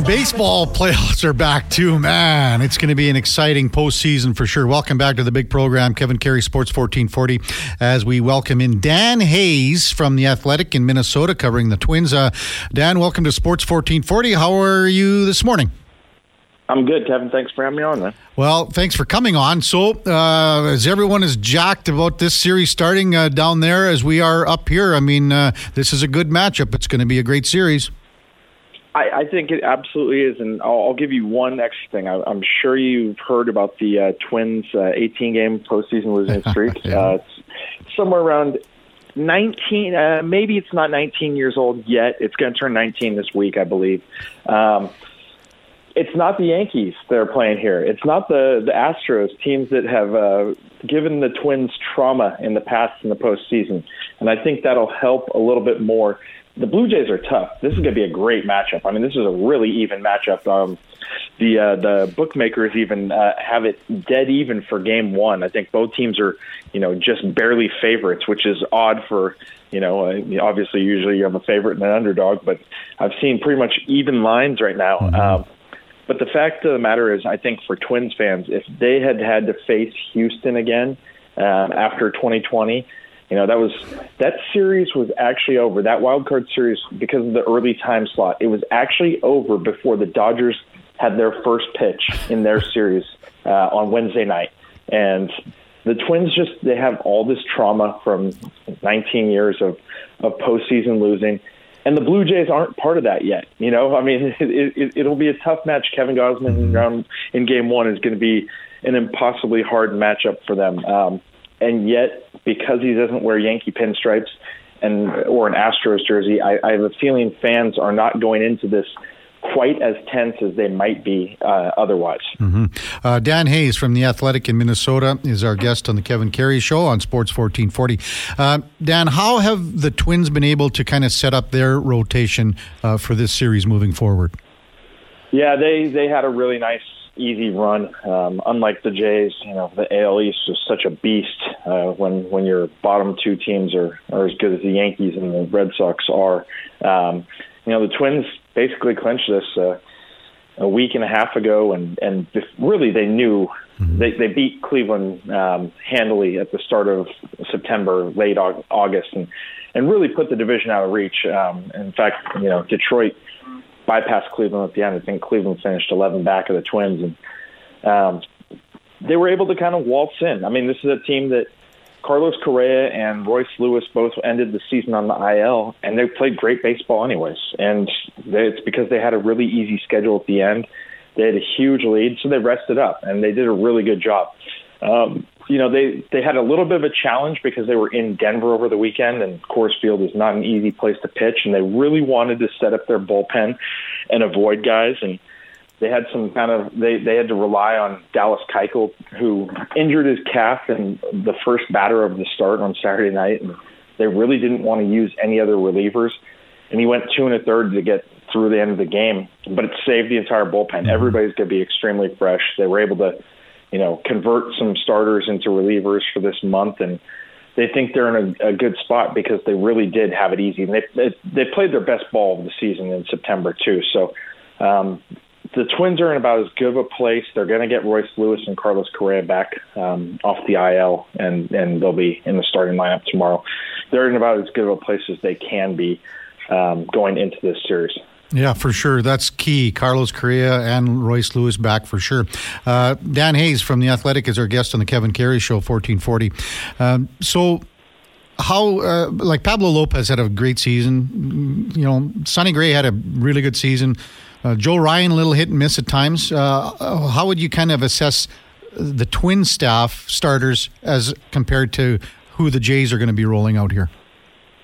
And baseball playoffs are back too, man. It's going to be an exciting postseason for sure. Welcome back to the big program, Kevin Karius Sports 1440, as we welcome in Dan Hayes from The Athletic in Minnesota covering the Twins. Uh, Dan, welcome to Sports 1440. How are you this morning? I'm good, Kevin. Thanks for having me on, man. Well, thanks for coming on. So, uh, as everyone is jacked about this series starting uh, down there as we are up here, I mean, uh, this is a good matchup. It's going to be a great series. I, I think it absolutely is, and I'll, I'll give you one extra thing. I, I'm sure you've heard about the uh, Twins' uh, 18 game postseason losing streak. Yeah. uh, it's somewhere around 19. Uh, maybe it's not 19 years old yet. It's going to turn 19 this week, I believe. Um, it's not the Yankees that are playing here. It's not the the Astros, teams that have uh, given the Twins trauma in the past in the postseason, and I think that'll help a little bit more. The Blue Jays are tough. This is going to be a great matchup. I mean, this is a really even matchup. Um, the uh, the bookmakers even uh, have it dead even for Game One. I think both teams are, you know, just barely favorites, which is odd for you know. Uh, obviously, usually you have a favorite and an underdog, but I've seen pretty much even lines right now. Um, but the fact of the matter is, I think for Twins fans, if they had had to face Houston again um, after 2020, you know that was that series was actually over. That wild card series because of the early time slot, it was actually over before the Dodgers had their first pitch in their series uh, on Wednesday night, and the Twins just they have all this trauma from 19 years of of postseason losing and the Blue Jays aren't part of that yet. You know, I mean, it, it, it'll be a tough match. Kevin Gausman round in Game One is going to be an impossibly hard matchup for them. Um, and yet, because he doesn't wear Yankee pinstripes and or an Astros jersey, I, I have a feeling fans are not going into this quite as tense as they might be uh, otherwise. Mm-hmm. Uh, Dan Hayes from The Athletic in Minnesota is our guest on the Kevin Karius Show on Sports 1440. Uh, Dan, how have the Twins been able to kind of set up their rotation uh, for this series moving forward? Yeah, they they had a really nice easy run. Um, unlike the Jays, you know, the AL East is such a beast uh, when when your bottom two teams are, are as good as the Yankees and the Red Sox are. Um, you know, the Twins basically clinched this uh, a week and a half ago, and and really they knew they they beat Cleveland um, handily at the start of September, late August, and and really put the division out of reach. Um, in fact, you know, Detroit bypassed Cleveland at the end. I think Cleveland finished 11 back of the Twins, and um, they were able to kind of waltz in. I mean, this is a team that Carlos Correa and Royce Lewis both ended the season on the IL, and they played great baseball anyways. And they, it's because they had a really easy schedule at the end. They had a huge lead, so they rested up, and they did a really good job. Um, you know, they they had a little bit of a challenge because they were in Denver over the weekend, and Coors Field is not an easy place to pitch, and they really wanted to set up their bullpen and avoid guys and they had some kind of they they had to rely on Dallas Keuchel who injured his calf in the first batter of the start on Saturday night and they really didn't want to use any other relievers and he went two and a third to get through the end of the game but it saved the entire bullpen. Mm-hmm. Everybody's going to be extremely fresh. They were able to you know convert some starters into relievers for this month and they think they're in a, a good spot because they really did have it easy and they, they they played their best ball of the season in September too so um, the Twins are in about as good of a place. They're going to get Royce Lewis and Carlos Correa back um, off the IL, and and they'll be in the starting lineup tomorrow. They're in about as good of a place as they can be um, going into this series. Yeah, for sure. That's key. Carlos Correa and Royce Lewis back for sure. Uh, Dan Hayes from The Athletic is our guest on the Kevin Karius Show, 1440. Um, so, how, uh, like Pablo Lopez had a great season. You know, Sonny Gray had a really good season. Uh, Joe Ryan, a little hit and miss at times. Uh, how would you kind of assess the twin staff starters as compared to who the Jays are going to be rolling out here?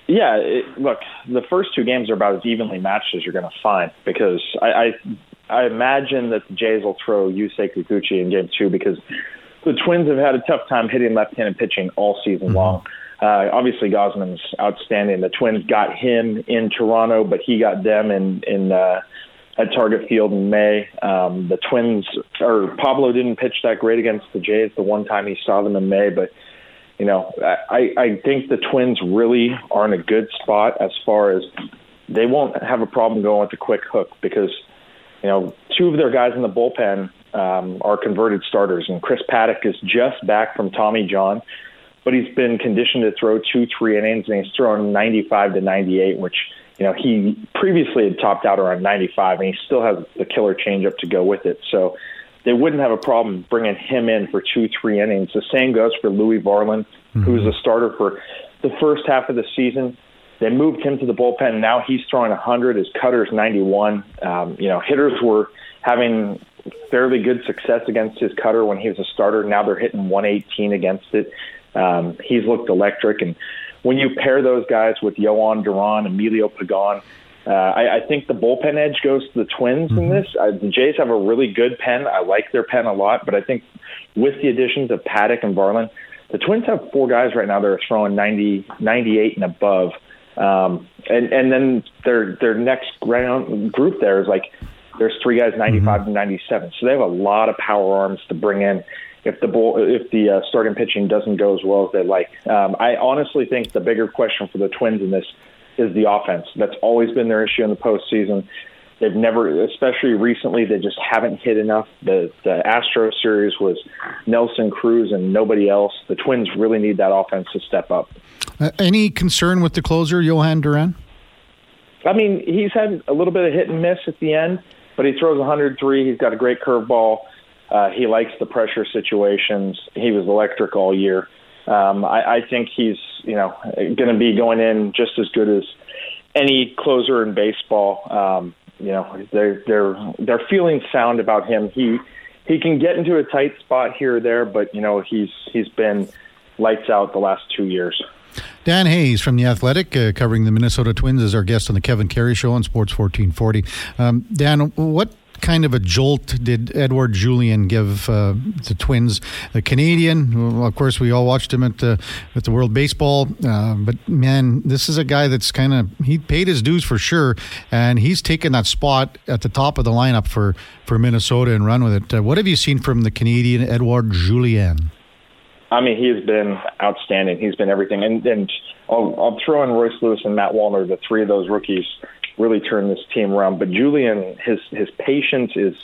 Yeah, it, look, the first two games are about as evenly matched as you're going to find because I, I I imagine that the Jays will throw Yusei Kikuchi in game two because the Twins have had a tough time hitting left-handed pitching all season mm-hmm. long. Uh, obviously, Gausman's outstanding. The Twins got him in Toronto, but he got them in in uh, at Target Field in May. Um, the Twins or Pablo didn't pitch that great against the Jays the one time he saw them in May, but you know, I, I think the Twins really are in a good spot as far as they won't have a problem going with the quick hook because, you know, two of their guys in the bullpen um, are converted starters, and Chris Paddack is just back from Tommy John, but he's been conditioned to throw two, three innings, and he's thrown 95 to 98, which you know he previously had topped out around 95, and he still has the killer changeup to go with it. So they wouldn't have a problem bringing him in for two, three innings. The same goes for Louis Varland, mm-hmm. who was a starter for the first half of the season. They moved him to the bullpen. Now he's throwing 100. His cutter's 91. Um, you know, hitters were having fairly good success against his cutter when he was a starter. Now they're hitting 118 against it. Um, he's looked electric. And when you pair those guys with Jhoan Duran, Emilio Pagan, uh, I, I think the bullpen edge goes to the Twins mm-hmm. in this. Uh, the Jays have a really good pen. I like their pen a lot, but I think with the additions of Paddack and Varland, the Twins have four guys right now that are throwing 90, 98 and above. Um, and and then their their next round group there is like there's three guys 95 mm-hmm. and 97, so they have a lot of power arms to bring in if the bull, if the uh, starting pitching doesn't go as well as they like. Um, I honestly think the bigger question for the Twins in this is the offense. That's always been their issue in the postseason. They've never, especially recently, they just haven't hit enough. The the Astro series was Nelson Cruz and nobody else. The Twins really need that offense to step up. Uh, any concern with the closer, Jhoan Duran? I mean, he's had a little bit of hit and miss at the end, but he throws 103. He's got a great curveball. Uh, he likes the pressure situations. He was electric all year. Um, I, I think he's, you know, going to be going in just as good as any closer in baseball. Um, you know, they're they're they're feeling sound about him. He he can get into a tight spot here or there, but you know, he's he's been lights out the last two years. Dan Hayes from The Athletic, uh, covering the Minnesota Twins, is our guest on the Kevin Karius Show on Sports 1440. Um, Dan, what kind of a jolt did Edward Julien give uh, the Twins? The Canadian, well, of course, we all watched him at the at the World Baseball, uh, but man, this is a guy that's kind of he paid his dues for sure, and he's taken that spot at the top of the lineup for for Minnesota and run with it. Uh, what have you seen from the Canadian Edward Julien? I mean, he has been outstanding. He's been everything, and and I'll, I'll throw in Royce Lewis and Matt Wallner, the three of those rookies really turned this team around. But Julien, his his patience is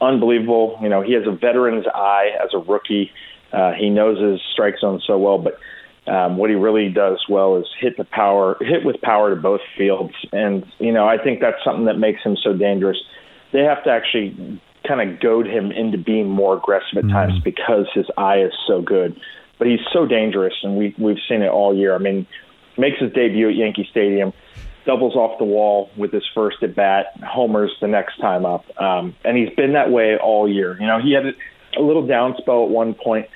unbelievable. You know, he has a veteran's eye as a rookie. Uh, he knows his strike zone so well, but um, what he really does well is hit the power, hit with power to both fields, and you know, I think that's something that makes him so dangerous. They have to actually kind of goad him into being more aggressive at mm times because his eye is so good. But he's so dangerous, and we we've seen it all year. I mean, makes his debut at Yankee Stadium doubles off the wall with his first at bat, homers the next time up, um, and he's been that way all year. You know, he had a little down spell at one point,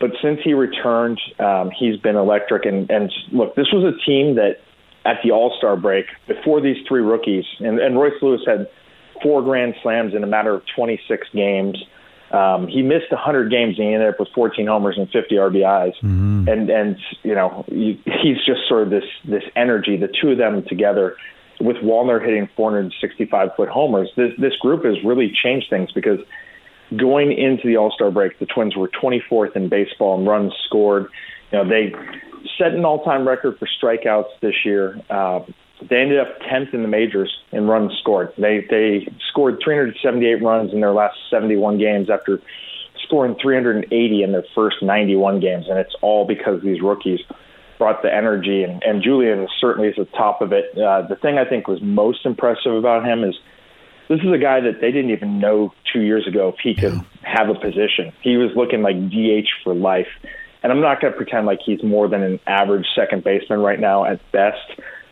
but since he returned, um, he's been electric. And, and look, this was a team that at the All Star break before these three rookies, and, and Royce Lewis had four grand slams in a matter of 26 games. Um, he missed 100 games and he ended up with 14 homers and 50 RBIs. Mm-hmm. And and you know he's just sort of this this energy. The two of them together, with Wallner hitting 465 foot homers, this this group has really changed things because going into the All Star break, the Twins were 24th in baseball in runs scored. You know they set an all time record for strikeouts this year. Uh, they ended up 10th in the majors in runs scored. They they scored 378 runs in their last 71 games after scoring 380 in their first 91 games, and it's all because these rookies brought the energy, and, and Julien certainly is at the top of it. Uh, the thing I think was most impressive about him is this is a guy that they didn't even know two years ago if he could yeah. have a position. He was looking like DH for life. And I'm not going to pretend like he's more than an average second baseman right now at best.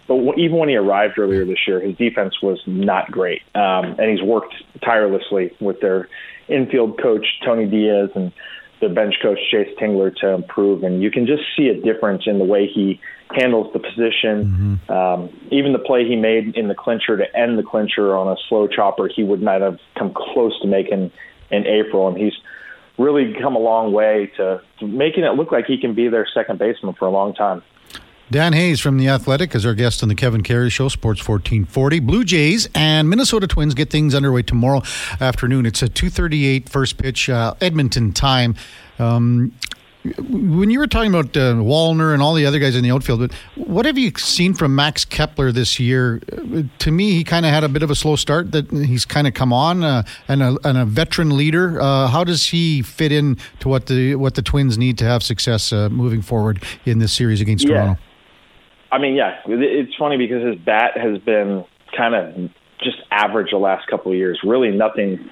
But even when he arrived earlier this year, his defense was not great, um, and he's worked tirelessly with their infield coach Tony Diaz and their bench coach Jayce Tingler to improve. And you can just see a difference in the way he handles the position. Mm-hmm. Um, even the play he made in the clincher to end the clincher on a slow chopper, he would not have come close to making in April, and he's really come a long way to, to making it look like he can be their second baseman for a long time. Dan Hayes from The Athletic is our guest on the Kevin Karius Show, Sports 1440. Blue Jays and Minnesota Twins get things underway tomorrow afternoon. It's a 2.38 first pitch, uh, Edmonton time. Um, when you were talking about uh, Wallner and all the other guys in the outfield, but what have you seen from Max Kepler this year? Uh, to me, he kind of had a bit of a slow start. That he's kind of come on uh, and, a, and, a, veteran leader. Uh, how does he fit in to what the what the Twins need to have success uh, moving forward in this series against yeah. Toronto? I mean, yeah, it's funny because his bat has been kind of just average the last couple of years. Really, nothing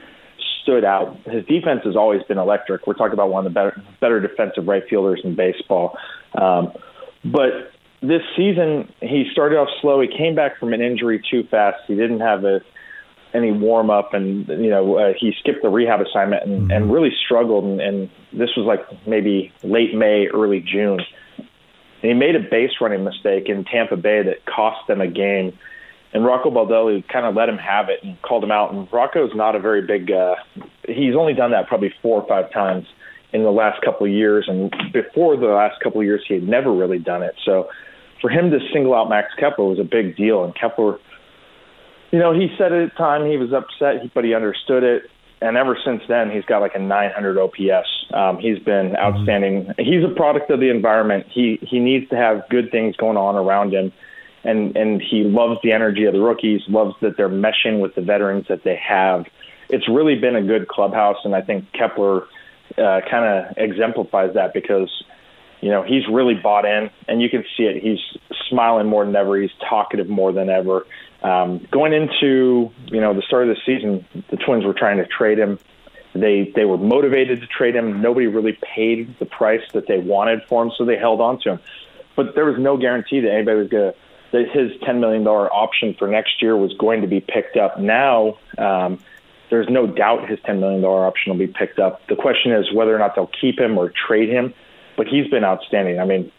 stood out. His defense has always been electric. We're talking about one of the better better defensive right fielders in baseball. Um, but this season, he started off slow. He came back from an injury too fast. He didn't have a, any warm up, and you know uh, he skipped the rehab assignment and, mm-hmm. and really struggled. And, and this was like maybe late May, early June. And he made a base running mistake in Tampa Bay that cost them a game and Rocco Baldelli kind of let him have it and called him out. And Rocco's not a very big. Uh, he's only done that probably four or five times in the last couple of years, and before the last couple of years, he had never really done it. So for him to single out Max Kepler was a big deal, and Kepler. You know, he said at the time he was upset, but he understood it. And ever since then, he's got like a 900 OPS. Um, he's been mm-hmm. outstanding. Mm-hmm. He's a product of the environment. He he needs to have good things going on around him and and he loves the energy of the rookies, loves that they're meshing with the veterans that they have. It's really been a good clubhouse, and I think Kepler uh, kind of exemplifies that because you know he's really bought in, and you can see it. He's smiling more than ever. He's talkative more than ever. Um, going into you know the start of the season, the Twins were trying to trade him. They they were motivated to trade him. Nobody really paid the price that they wanted for him, so they held on to him. But there was no guarantee that anybody was going to that his $10 million option for next year was going to be picked up. Now, um, there's no doubt his $10 million option will be picked up. The question is whether or not they'll keep him or trade him. But he's been outstanding. I mean,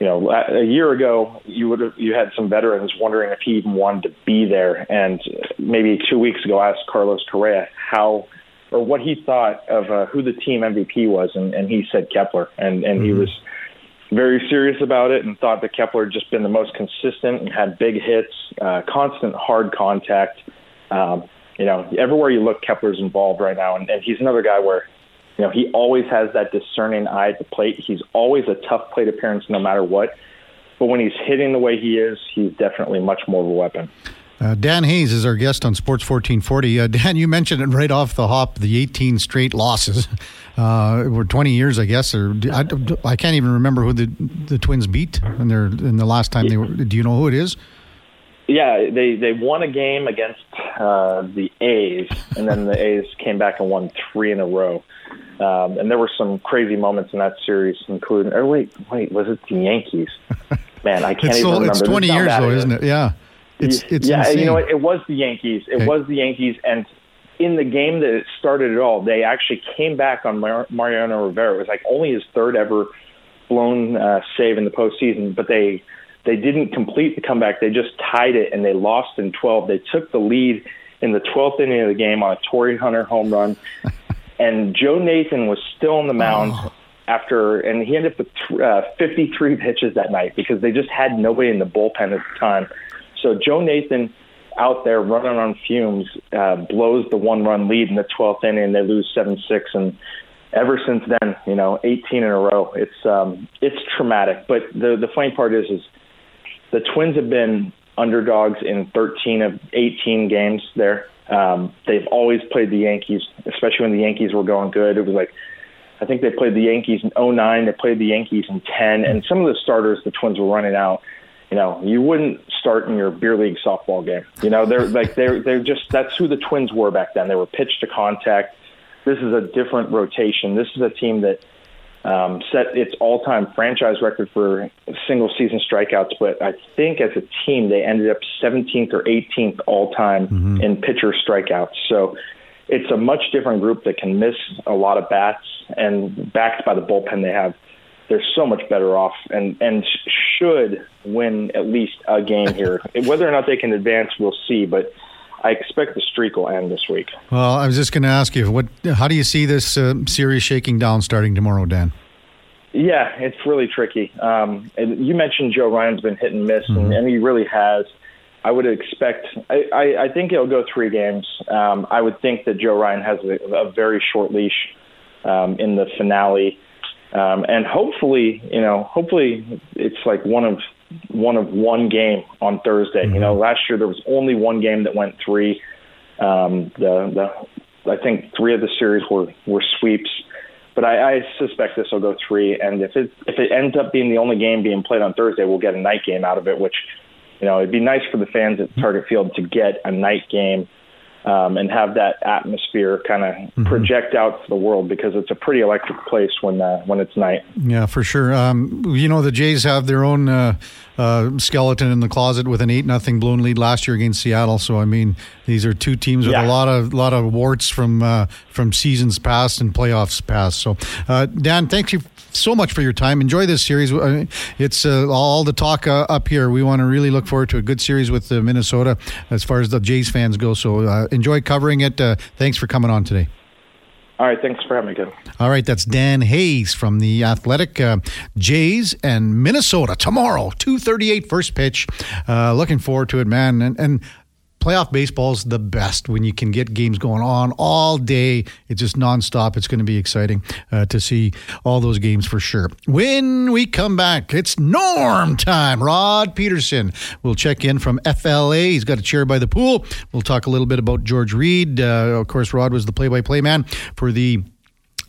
you know, a year ago, you would have you had some veterans wondering if he even wanted to be there, and maybe two weeks ago, I asked Carlos Correa how or what he thought of uh, who the team MVP was, and, and he said Kepler, and and mm-hmm. he was very serious about it and thought that Kepler had just been the most consistent and had big hits, uh, constant hard contact. Um, you know, everywhere you look, Kepler's involved right now, and, and he's another guy where, you know, he always has that discerning eye at the plate. He's always a tough plate appearance no matter what. But when he's hitting the way he is, he's definitely much more of a weapon. Uh, Dan Hayes is our guest on Sports 1440. Uh, Dan, you mentioned it right off the hop the 18 straight losses. Uh, were 20 years, I guess, or I, I, can't even remember who the the Twins beat in their in the last time they were. Do you know who it is? Yeah, they they won a game against uh, the A's, and then the A's came back and won three in a row. Um, and there were some crazy moments in that series, including. Oh wait, wait, was it the Yankees? Man, I can't it's even so, remember. It's 20 years though, isn't it? Yeah. It's it's yeah, insane. you know what? It was the Yankees. It okay. was the Yankees, and in the game that started it all, they actually came back on Mar- Mariano Rivera. It was like only his third ever blown uh, save in the postseason, but they they didn't complete the comeback. They just tied it and they lost in 12. They took the lead in the 12th inning of the game on a Torii Hunter home run, and Joe Nathan was still on the mound. Oh. After and he ended up with uh, 53 pitches that night because they just had nobody in the bullpen at the time. So Joe Nathan out there running on fumes uh, blows the one run lead in the 12th inning and they lose 7 6. And ever since then, you know, 18 in a row, it's, um, it's traumatic. But the, the funny part is, is the Twins have been underdogs in 13 of 18 games there. Um, they've always played the Yankees, especially when the Yankees were going good. It was like, I think they played the Yankees in 09, they played the Yankees in 10, and some of the starters the Twins were running out you know, you wouldn't start in your beer league softball game. You know, they're like they're they're just that's who the Twins were back then. They were pitch to contact. This is a different rotation. This is a team that um, set its all-time franchise record for single season strikeouts, but I think as a team they ended up 17th or 18th all-time mm-hmm. in pitcher strikeouts. So it's a much different group that can miss a lot of bats, and backed by the bullpen they have they're so much better off and and should win at least a game here. Whether or not they can advance, we'll see. But I expect the streak will end this week. Well, I was just going to ask you, what? How do you see this uh, series shaking down starting tomorrow, Dan? Yeah, it's really tricky. Um, you mentioned Joe Ryan's been hit and miss, mm-hmm. and, and, he really has. I would expect. I, I, I think it'll go three games. Um, I would think that Joe Ryan has a, a very short leash um, in the finale Um, and hopefully, you know, hopefully it's like one of one of one game on Thursday. Mm-hmm. You know, last year there was only one game that went three. Um, the the I think three of the series were were sweeps, but I, I suspect this will go three. And if it if it ends up being the only game being played on Thursday, we'll get a night game out of it, which you know it'd be nice for the fans at Target Field to get a night game um, and have that atmosphere kind of mm-hmm. project out to the world because it's a pretty electric place when uh, when it's night. Yeah, for sure. Um, you know, the Jays have their own uh, uh, skeleton in the closet with an eight nothing blown lead last year against Seattle. So I mean, these are two teams with yeah. a lot of lot of warts from uh, from seasons past and playoffs past. So uh, Dan, thank you so much for your time. Enjoy this series. It's uh, all the talk uh, up here. We want to really look forward to a good series with uh, Minnesota as far as the Jays fans go. So uh, enjoy covering it. Uh, thanks for coming on today. All right, thanks for having me, again. All right, that's Dan Hayes from the Athletic uh, Jays and Minnesota tomorrow, 238 first pitch. Uh, looking forward to it, man. And, and playoff baseball is the best when you can get games going on all day. It's just nonstop. It's going to be exciting uh, to see all those games for sure. When we come back, it's Norm time. Rod Pedersen will check in from FLA. He's got a chair by the pool. We'll talk a little bit about George Reed. Uh, of course, Rod was the play-by-play man for the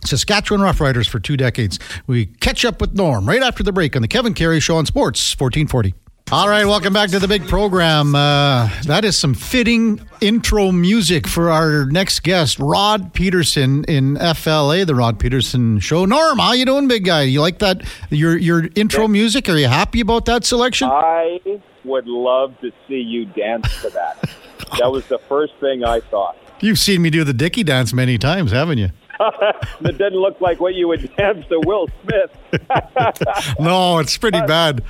Saskatchewan Roughriders for two decades. We catch up with Norm right after the break on the Kevin Karius Show on Sports 1440. All right, welcome back to the big program. Uh, that is some fitting intro music for our next guest, Rod Pedersen in FLA, the Rod Pedersen Show. Norm, how you doing, big guy? You like that your your intro music? Are you happy about that selection? I would love to see you dance to that. that was the first thing I thought. You've seen me do the Dicky dance many times, haven't you? it didn't look like what you would dance to Will Smith. no, it's pretty bad.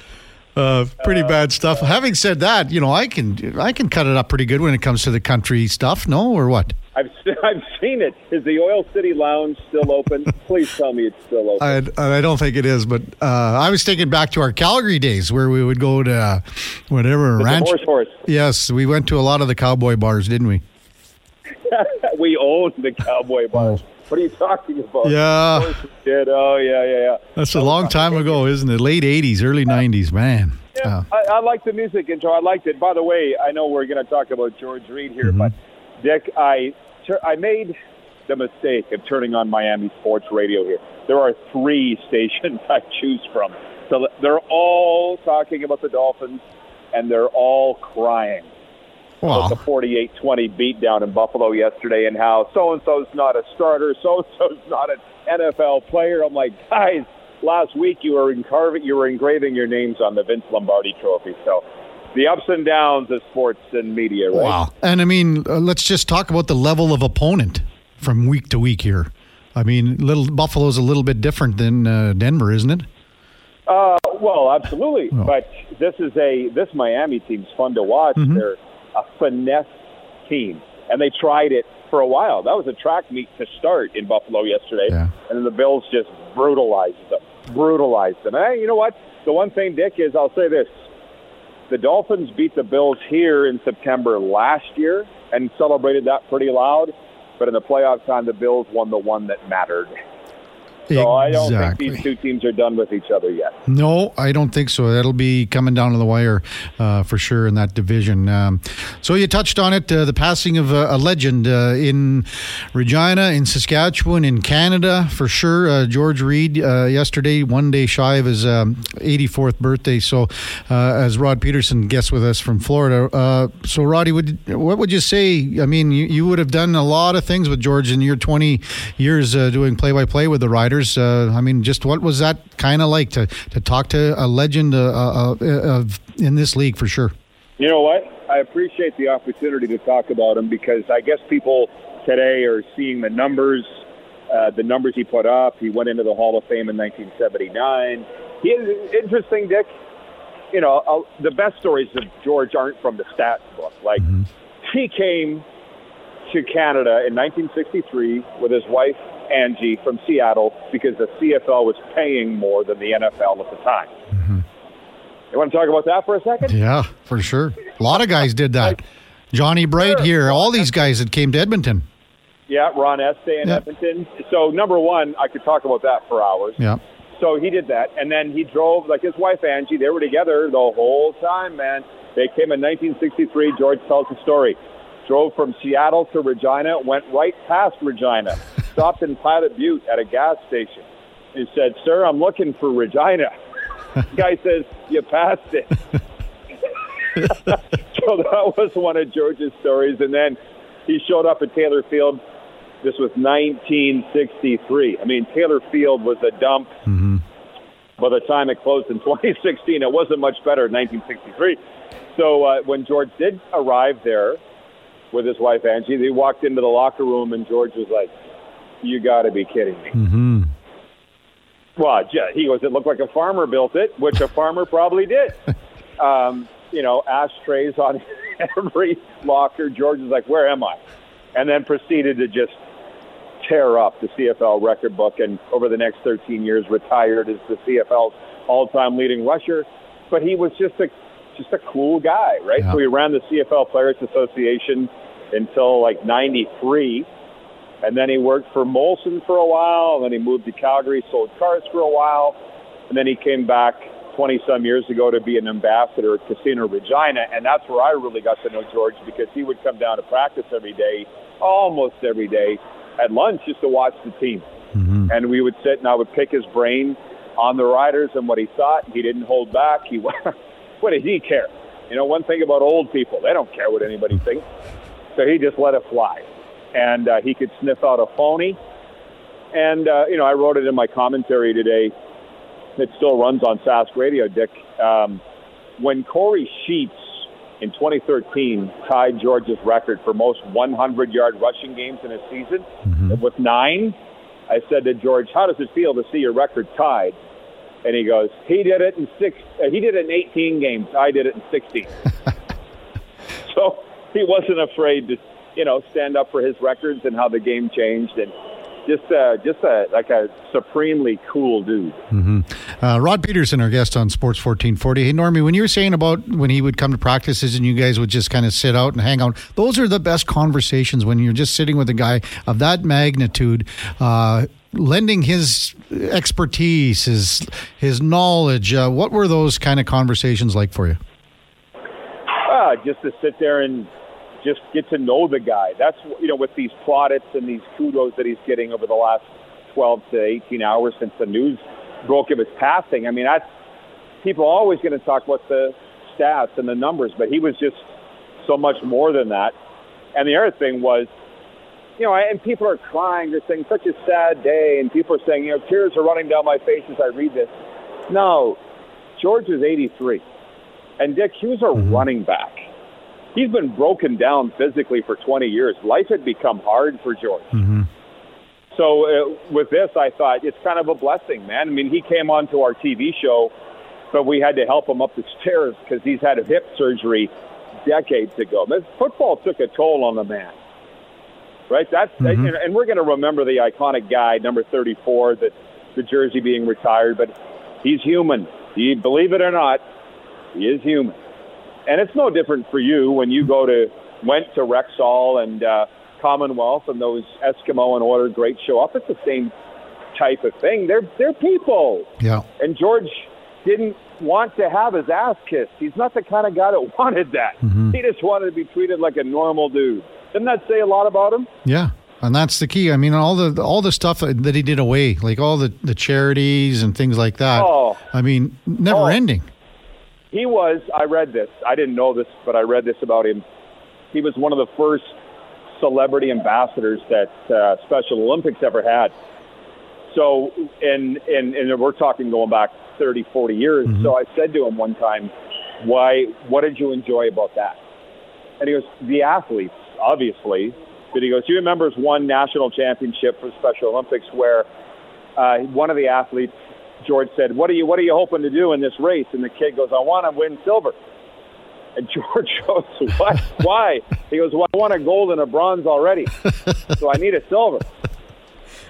Uh, pretty bad stuff. Having said that, you know, I can I can cut it up pretty good when it comes to the country stuff. No, or what? I've I've seen it. Is the Oil City Lounge still open? Please tell me it's still open. I, I don't think it is, but uh, I was thinking back to our Calgary days where we would go to uh, whatever the ranch. Horse horse. Yes, we went to a lot of the cowboy bars, didn't we? we owned the cowboy bars. What are you talking about? Yeah. Did. Oh, yeah, yeah, yeah. That's a long time ago, isn't it? Late 80s, early 90s, man. Yeah, uh, I, I like the music intro. I liked it. By the way, I know we're going to talk about George Reed here, mm-hmm. but Dick, I, I made the mistake of turning on Miami Sports Radio here. There are three stations I choose from. So they're all talking about the Dolphins, and they're all crying wow. the 48-20 beatdown in Buffalo yesterday, and how so and so's not a starter, so and so's not an NFL player. I'm like, guys, last week you were carving, you were engraving your names on the Vince Lombardi Trophy. So the ups and downs of sports and media. Right? Wow. And I mean, uh, let's just talk about the level of opponent from week to week here. I mean, little Buffalo's a little bit different than uh, Denver, isn't it? Uh, well, absolutely. Oh. But this is a this Miami team's fun to watch. Mm-hmm. They're a finesse team, and they tried it for a while. That was a track meet to start in Buffalo yesterday, yeah. and then the Bills just brutalized them, brutalized them. And you know what? The one thing, Dick, is I'll say this: the Dolphins beat the Bills here in September last year and celebrated that pretty loud. But in the playoff time, the Bills won the one that mattered. So exactly. I don't think these two teams are done with each other yet. No, I don't think so. That'll be coming down to the wire uh, for sure in that division. Um, so you touched on it, uh, the passing of a, a legend uh, in Regina, in Saskatchewan, in Canada for sure. Uh, George Reed uh, yesterday, one day shy of his um, 84th birthday. So uh, as Rod Pedersen guests with us from Florida. so Roddy, would what would you say? I mean, you, you, would have done a lot of things with George in your 20 years doing play-by-play with the Riders years. Uh, I mean, just what was that kind of like to, to talk to a legend uh, uh, of in this league for sure? You know what? I appreciate the opportunity to talk about him because I guess people today are seeing the numbers, uh, the numbers he put up. He went into the Hall of Fame in 1979. He is interesting, Dick. You know, uh, the best stories of George aren't from the stats book. Like mm-hmm. he came to Canada in 1963 with his wife Angie from Seattle because the CFL was paying more than the NFL at the time. Mm-hmm. You want to talk about that for a second? Yeah, for sure. A lot of guys did that. Johnny Bright sure. here, all these guys that came to Edmonton. Yeah, Ron Este in Edmonton. So number one, I could talk about that for hours. Yeah. so he did that, and then he drove like his wife Angie. They were together the whole time, man. They came in 1963. George tells the story. Drove from Seattle to Regina, went right past Regina, stopped in Pilot Butte at a gas station. He said, "Sir, I'm looking for Regina." the guy says, "You passed it." so that was one of George's stories, and then he showed up at Taylor Field. This was 1963. I mean, Taylor Field was a dump. Mm-hmm. By the time it closed in 2016, it wasn't much better in 1963. So uh, when George did arrive there with his wife Angie, they walked into the locker room, and George was like, "You got to be kidding me." Mm-hmm. Well, he goes, "It looked like a farmer built it," which a farmer probably did. Um, you know, ashtrays on every locker. George is like, "Where am I?" And then proceeded to just tear up the CFL record book, and over the next 13 years, retired as the CFL's all-time leading rusher. But he was just a just a cool guy, right? Yeah. So he ran the CFL Players Association until like '93, and then he worked for Molson for a while, and then he moved to Calgary, sold cars for a while, and then he came back 20 some years ago to be an ambassador at Casino Regina, and that's where I really got to know George because he would come down to practice every day, almost every day, at lunch just to watch the team. Mm-hmm. And we would sit and I would pick his brain on the riders and what he thought. He didn't hold back. He what did he care? You know, one thing about old people, they don't care what anybody thinks. So he just let it fly. And uh, he could sniff out a phony. And, uh, you know, I wrote it in my commentary today It still runs on Sask Radio, Dick. Um, when Kory Sheets in 2013 tied George's record for most 100 yard rushing games in a season mm-hmm. with nine, I said to George, How does it feel to see your record tied? And he goes, He did it in six. Uh, he did it in 18 games. I did it in 16. so he wasn't afraid to, you know, stand up for his records and how the game changed. And just uh, just a, like a supremely cool dude. Mm-hmm. Uh, Rod Pedersen, our guest on Sports 1440. Hey, Normie, when you were saying about when he would come to practices and you guys would just kind of sit out and hang out, those are the best conversations when you're just sitting with a guy of that magnitude. Uh, lending his expertise, his his knowledge. Uh, what were those kind of conversations like for you? Uh, just to sit there and just get to know the guy. That's you know with these plaudits and these kudos that he's getting over the last 12 to 18 hours since the news broke of his passing. I mean, that's people are always going to talk about the stats and the numbers, but he was just so much more than that. And the other thing was, you know, and people are crying. They're saying such a sad day, and people are saying, you know, tears are running down my face as I read this. No, George is 83, and Dick, he was a mm-hmm. running back he's been broken down physically for 20 years. Life had become hard for George. Mm-hmm. So uh, with this, I thought it's kind of a blessing, man. I mean, he came onto our TV show, but we had to help him up the stairs because he's had a hip surgery decades ago. This football took a toll on the man, right? That's mm-hmm. and we're going to remember the iconic guy, number 34, that the jersey being retired, but he's human. You believe it or not, he is human and it's no different for you when you go to went to Rexall and uh, Commonwealth and those Eskimo and Order Great show up. It's the same type of thing. They're they're people. Yeah. And George didn't want to have his ass kissed. He's not the kind of guy that wanted that. Mm-hmm. He just wanted to be treated like a normal dude. Didn't that say a lot about him? Yeah. And that's the key. I mean, all the all the stuff that he did away, like all the, the charities and things like that. Oh, I mean, never oh. ending. He was, I read this, I didn't know this, but I read this about him. He was one of the first celebrity ambassadors that uh, Special Olympics ever had. So, and, and, and we're talking going back 30, 40 years. Mm-hmm. So I said to him one time, why, what did you enjoy about that? And he goes, the athletes, obviously. But he goes, he remembers one national championship for Special Olympics where uh, one of the athletes George said, "What are you What are you hoping to do in this race?" And the kid goes, "I want to win silver." And George goes, "What? Why?" He goes, "Well, I won a gold and a bronze already, so I need a silver."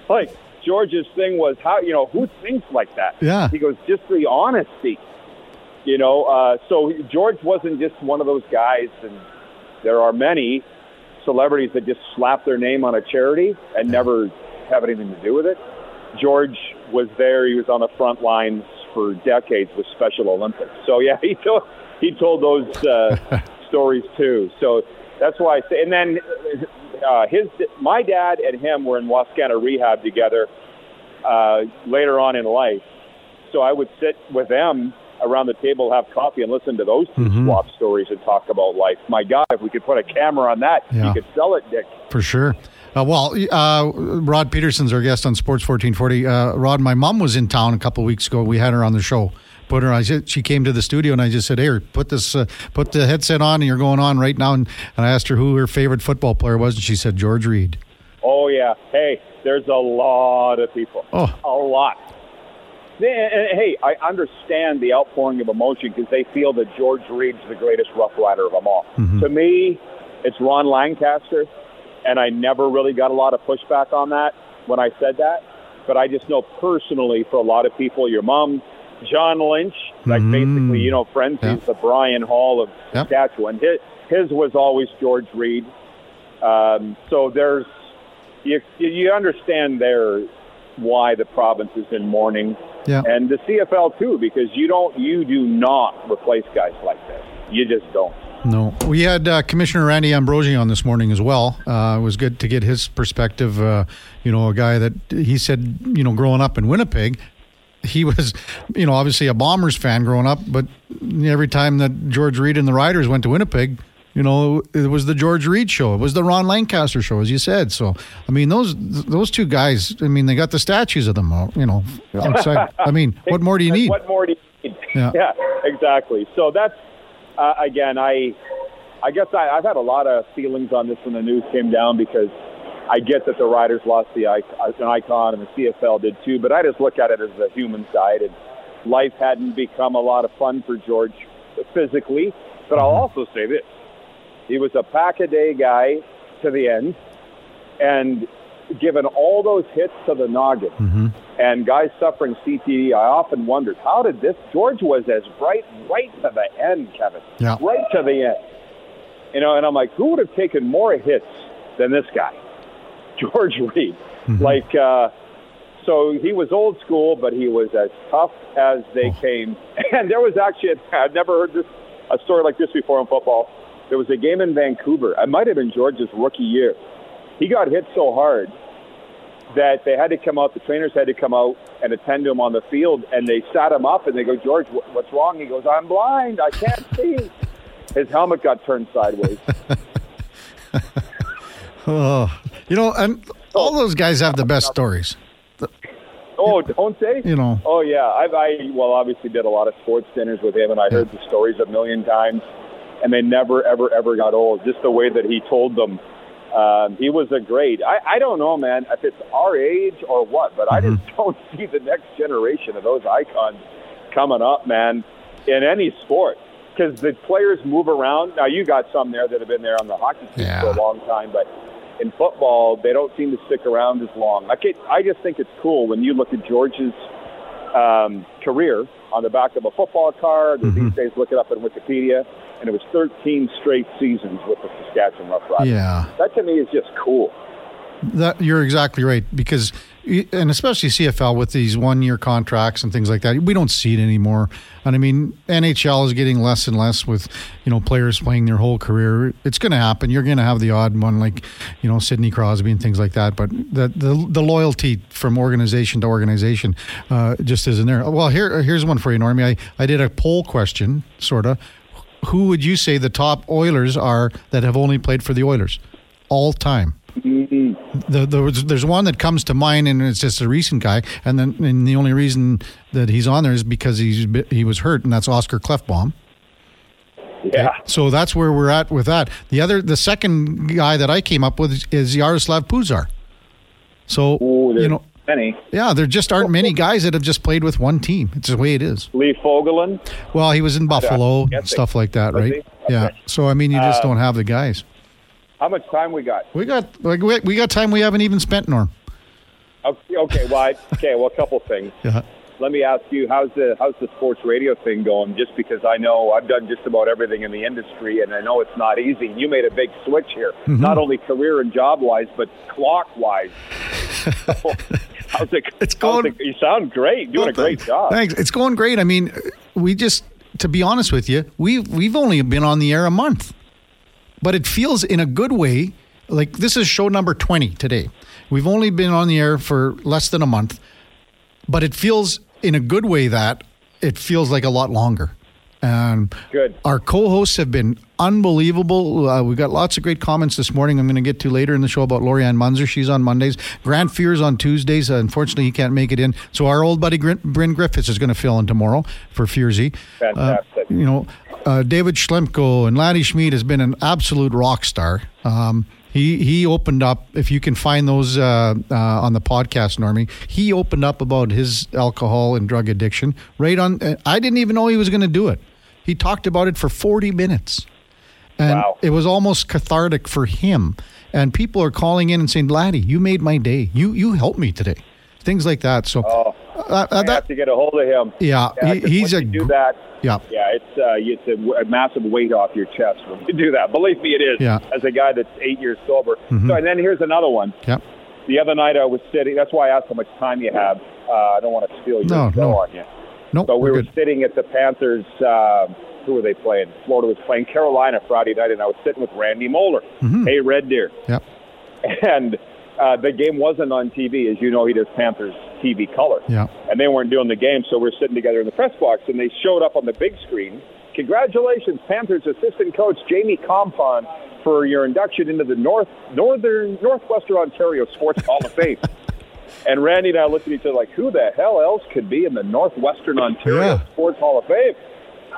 Like George's thing was how you know who thinks like that. Yeah. He goes, just the honesty. You know, uh, so George wasn't just one of those guys, and there are many celebrities that just slap their name on a charity and never have anything to do with it. George was there. He was on the front lines for decades with Special Olympics. So yeah, he told he told those uh, stories too. So that's why I say. And then uh, his my dad and him were in Wascana rehab together uh, later on in life. So I would sit with them around the table, have coffee, and listen to those 2 Mhm. swap stories and talk about life. My God, if we could put a camera on that, Yeah. you could sell it, Dick. For sure. Uh, well, uh, Rod Pedersen's our guest on Sports 1440. Uh, Rod, my mom was in town a couple weeks ago. We had her on the show. Put her. I said, she came to the studio, and I just said, "Here, put this, uh, put the headset on, and you're going on right now." And, and I asked her who her favorite football player was, and she said George Reed. Oh yeah. Hey, there's a lot of people. Oh. A lot. And- and- Hey, I understand the outpouring of emotion because they feel that George Reed's the greatest Rough Rider of them all. To me, it's Ron Lancaster, and I never really got a lot of pushback on that when I said that. But I just know personally, for a lot of people, your mom, John Lynch, like Mhm. basically, you know, friends, Yeah. he's the Brian Hall of Yep. Saskatchewan. His, his was always George Reed. Um, so there's you you understand there why the province is in mourning, Yeah. and the CFL too, because you don't you do not replace guys like this. You just don't. No, we had uh, Commissioner Randy Ambrosie on this morning as well. Uh, it was good to get his perspective. Uh, you know, a guy that he said, you know, growing up in Winnipeg, he was, you know, obviously a Bombers fan growing up, but every time that George Reed and the Riders went to Winnipeg, you know, it was the George Reed show. It was the Ron Lancaster show, as you said. So, I mean, those those two guys. I mean, they got the statues of them. You know, outside. I mean, what more do you need? What more do you need? Yeah. exactly. So that's uh, again, I I guess I, I've had a lot of feelings on this when the news came down because I get that the Riders lost the an icon and the CFL did too, but I just look at it as the human side and life hadn't become a lot of fun for George physically. But I'll also say this: he was a pack a day guy to the end, and given all those hits to the noggin hmm and guys suffering CTE, I often wondered how did this? George was as bright right to the end, Kevin. Yeah. Right to the end. You know, and I'm like, who would have taken more hits than this guy, George Reed? Like, uh, so he was old school, but he was as tough as they came. And there was actually, I've never heard this a story like this before in football. There was a game in Vancouver. It might have been George's rookie year. He got hit so hard that they had to come out, the trainers had to come out and attend to him on the field, and they sat him up and they go, George, what's wrong? He goes, I'm blind. I can't see. His helmet got turned sideways. Oh, you know, and all those guys have the best stories. Oh, don't they? You know. Oh, yeah. I, I well, obviously did a lot of sports dinners with him, and I heard the stories a million times, and they never, ever, ever got old. Just the way that he told them. Um, he was a great. I, I don't know, man, if it's our age or what, but I just don't see the next generation of those icons coming up, man, in any sport. Because the players move around. Now, you got some there that have been there on the hockey team Yeah. for a long time, but in football, they don't seem to stick around as long. I, can, I just think it's cool when you look at George's um, career on the back of a football card, or these days look it up in Wikipedia, and it was 13 straight seasons with the Saskatchewan Roughriders. Yeah. That to me is just cool. That you're exactly right because, and especially CFL with these one-year contracts and things like that, we don't see it anymore. And I mean, NHL is getting less and less with you know players playing their whole career. It's going to happen. You're going to have the odd one like you know Sidney Crosby and things like that. But the the, the loyalty from organization to organization uh, just isn't there. Well, here here's one for you, Normie. I I did a poll question, sort of. Who would you say the top Oilers are that have only played for the Oilers all time? The, the, there's one that comes to mind, and it's just a recent guy, and then and the only reason that he's on there is because he's he was hurt, and that's Oscar Klefbom. Yeah. So that's where we're at with that. The other, the second guy that I came up with is, is Jaroslav Pouzar. So Ooh, you know, many. yeah, there just aren't many guys that have just played with one team. It's the way it is. Lee Fogolin. Well, he was in Buffalo, guessing. stuff like that, right? he? Yeah. So I mean, you just Uh, don't have the guys. How much time we got? We got like we we got time we haven't even spent, Norm. Okay, okay, well, I, okay, well, a couple things. Yeah. Let me ask you, how's the how's the sports radio thing going? Just because I know I've done just about everything in the industry, and I know it's not easy. You made a big switch here, mm-hmm. not only career and job wise, but clock wise. How's it? It's going. It, you sound great. You're doing a great job. Thanks. It's going great. I mean, we just, to be honest with you, we've we've only been on the air a month, but it feels in a good way. Like this is show number twenty today. We've only been on the air for less than a month, but it feels in a good way that it feels like a lot longer. And Good. our co-hosts have been unbelievable. Uh, we've got lots of great comments this morning. I'm going to get to later in the show about Lori-Ann Muenzer. She's on Mondays. Grant Fuhr on Tuesdays. Uh, unfortunately, he can't make it in. So our old buddy Grin- Bryn Griffiths is going to fill in tomorrow for Fearsy. Fantastic. Uh, you know, uh, David Schlemko and Laddie Schmid has been an absolute rock star. Um, he he opened up. If you can find those uh, uh, on the podcast, Normie, he opened up about his alcohol and drug addiction. Right on. uh, I didn't even know he was going to do it. He talked about it for forty minutes, and Wow. it was almost cathartic for him. And people are calling in and saying, "Laddie, you made my day. You you helped me today." Things like that. So Oh, uh, uh, I have that to get a hold of him. yeah, he, 'cause he's a do that. Yeah. Yeah, it's uh, it's a, w- a massive weight off your chest when you do that. Believe me, it is. Yeah. Mm-hmm. As a guy that's eight years sober. So, and then here's another one. Yeah. The other night I was sitting. That's why I asked how much time you have. Uh, I don't want to steal your No, no. on you. Nope, But we we're sitting at the Panthers. Uh, who were they playing? Florida was playing Carolina Friday night, and I was sitting with Randy Moller. Mm-hmm. Hey, Red Deer. Yeah. And uh, the game wasn't on TV, as you know. He does Panthers TV color Yeah. and they weren't doing the game, so we're sitting together in the press box, and they showed up on the big screen. Congratulations, Panthers assistant coach Jamie Kompon, for your induction into the North Northern Northwestern Ontario Sports Hall of Fame. And Randy and I looked at each other like, who the hell else could be in the Northwestern Ontario Yeah. Sports Hall of Fame?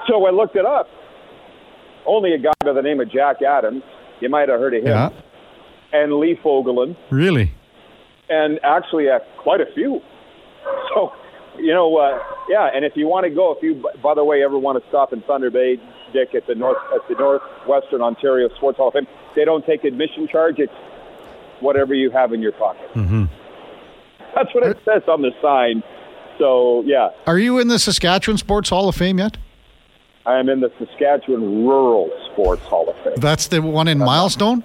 So I looked it up. Only a guy by the name of Jack Adams. You might have heard of him. Yeah. And Lee Fogolin Really. and actually uh, quite a few. So, you know, uh, yeah. And if you want to go, if you, by the way, ever want to stop in Thunder Bay, Dick, at the North at the Northwestern Ontario Sports Hall of Fame, they don't take admission charge. It's whatever you have in your pocket. Mm-hmm. That's what it says on the sign. So, yeah, Are you in the Saskatchewan Sports Hall of Fame yet? I am in the Saskatchewan Rural Sports Hall of Fame. That's the one in Milestone.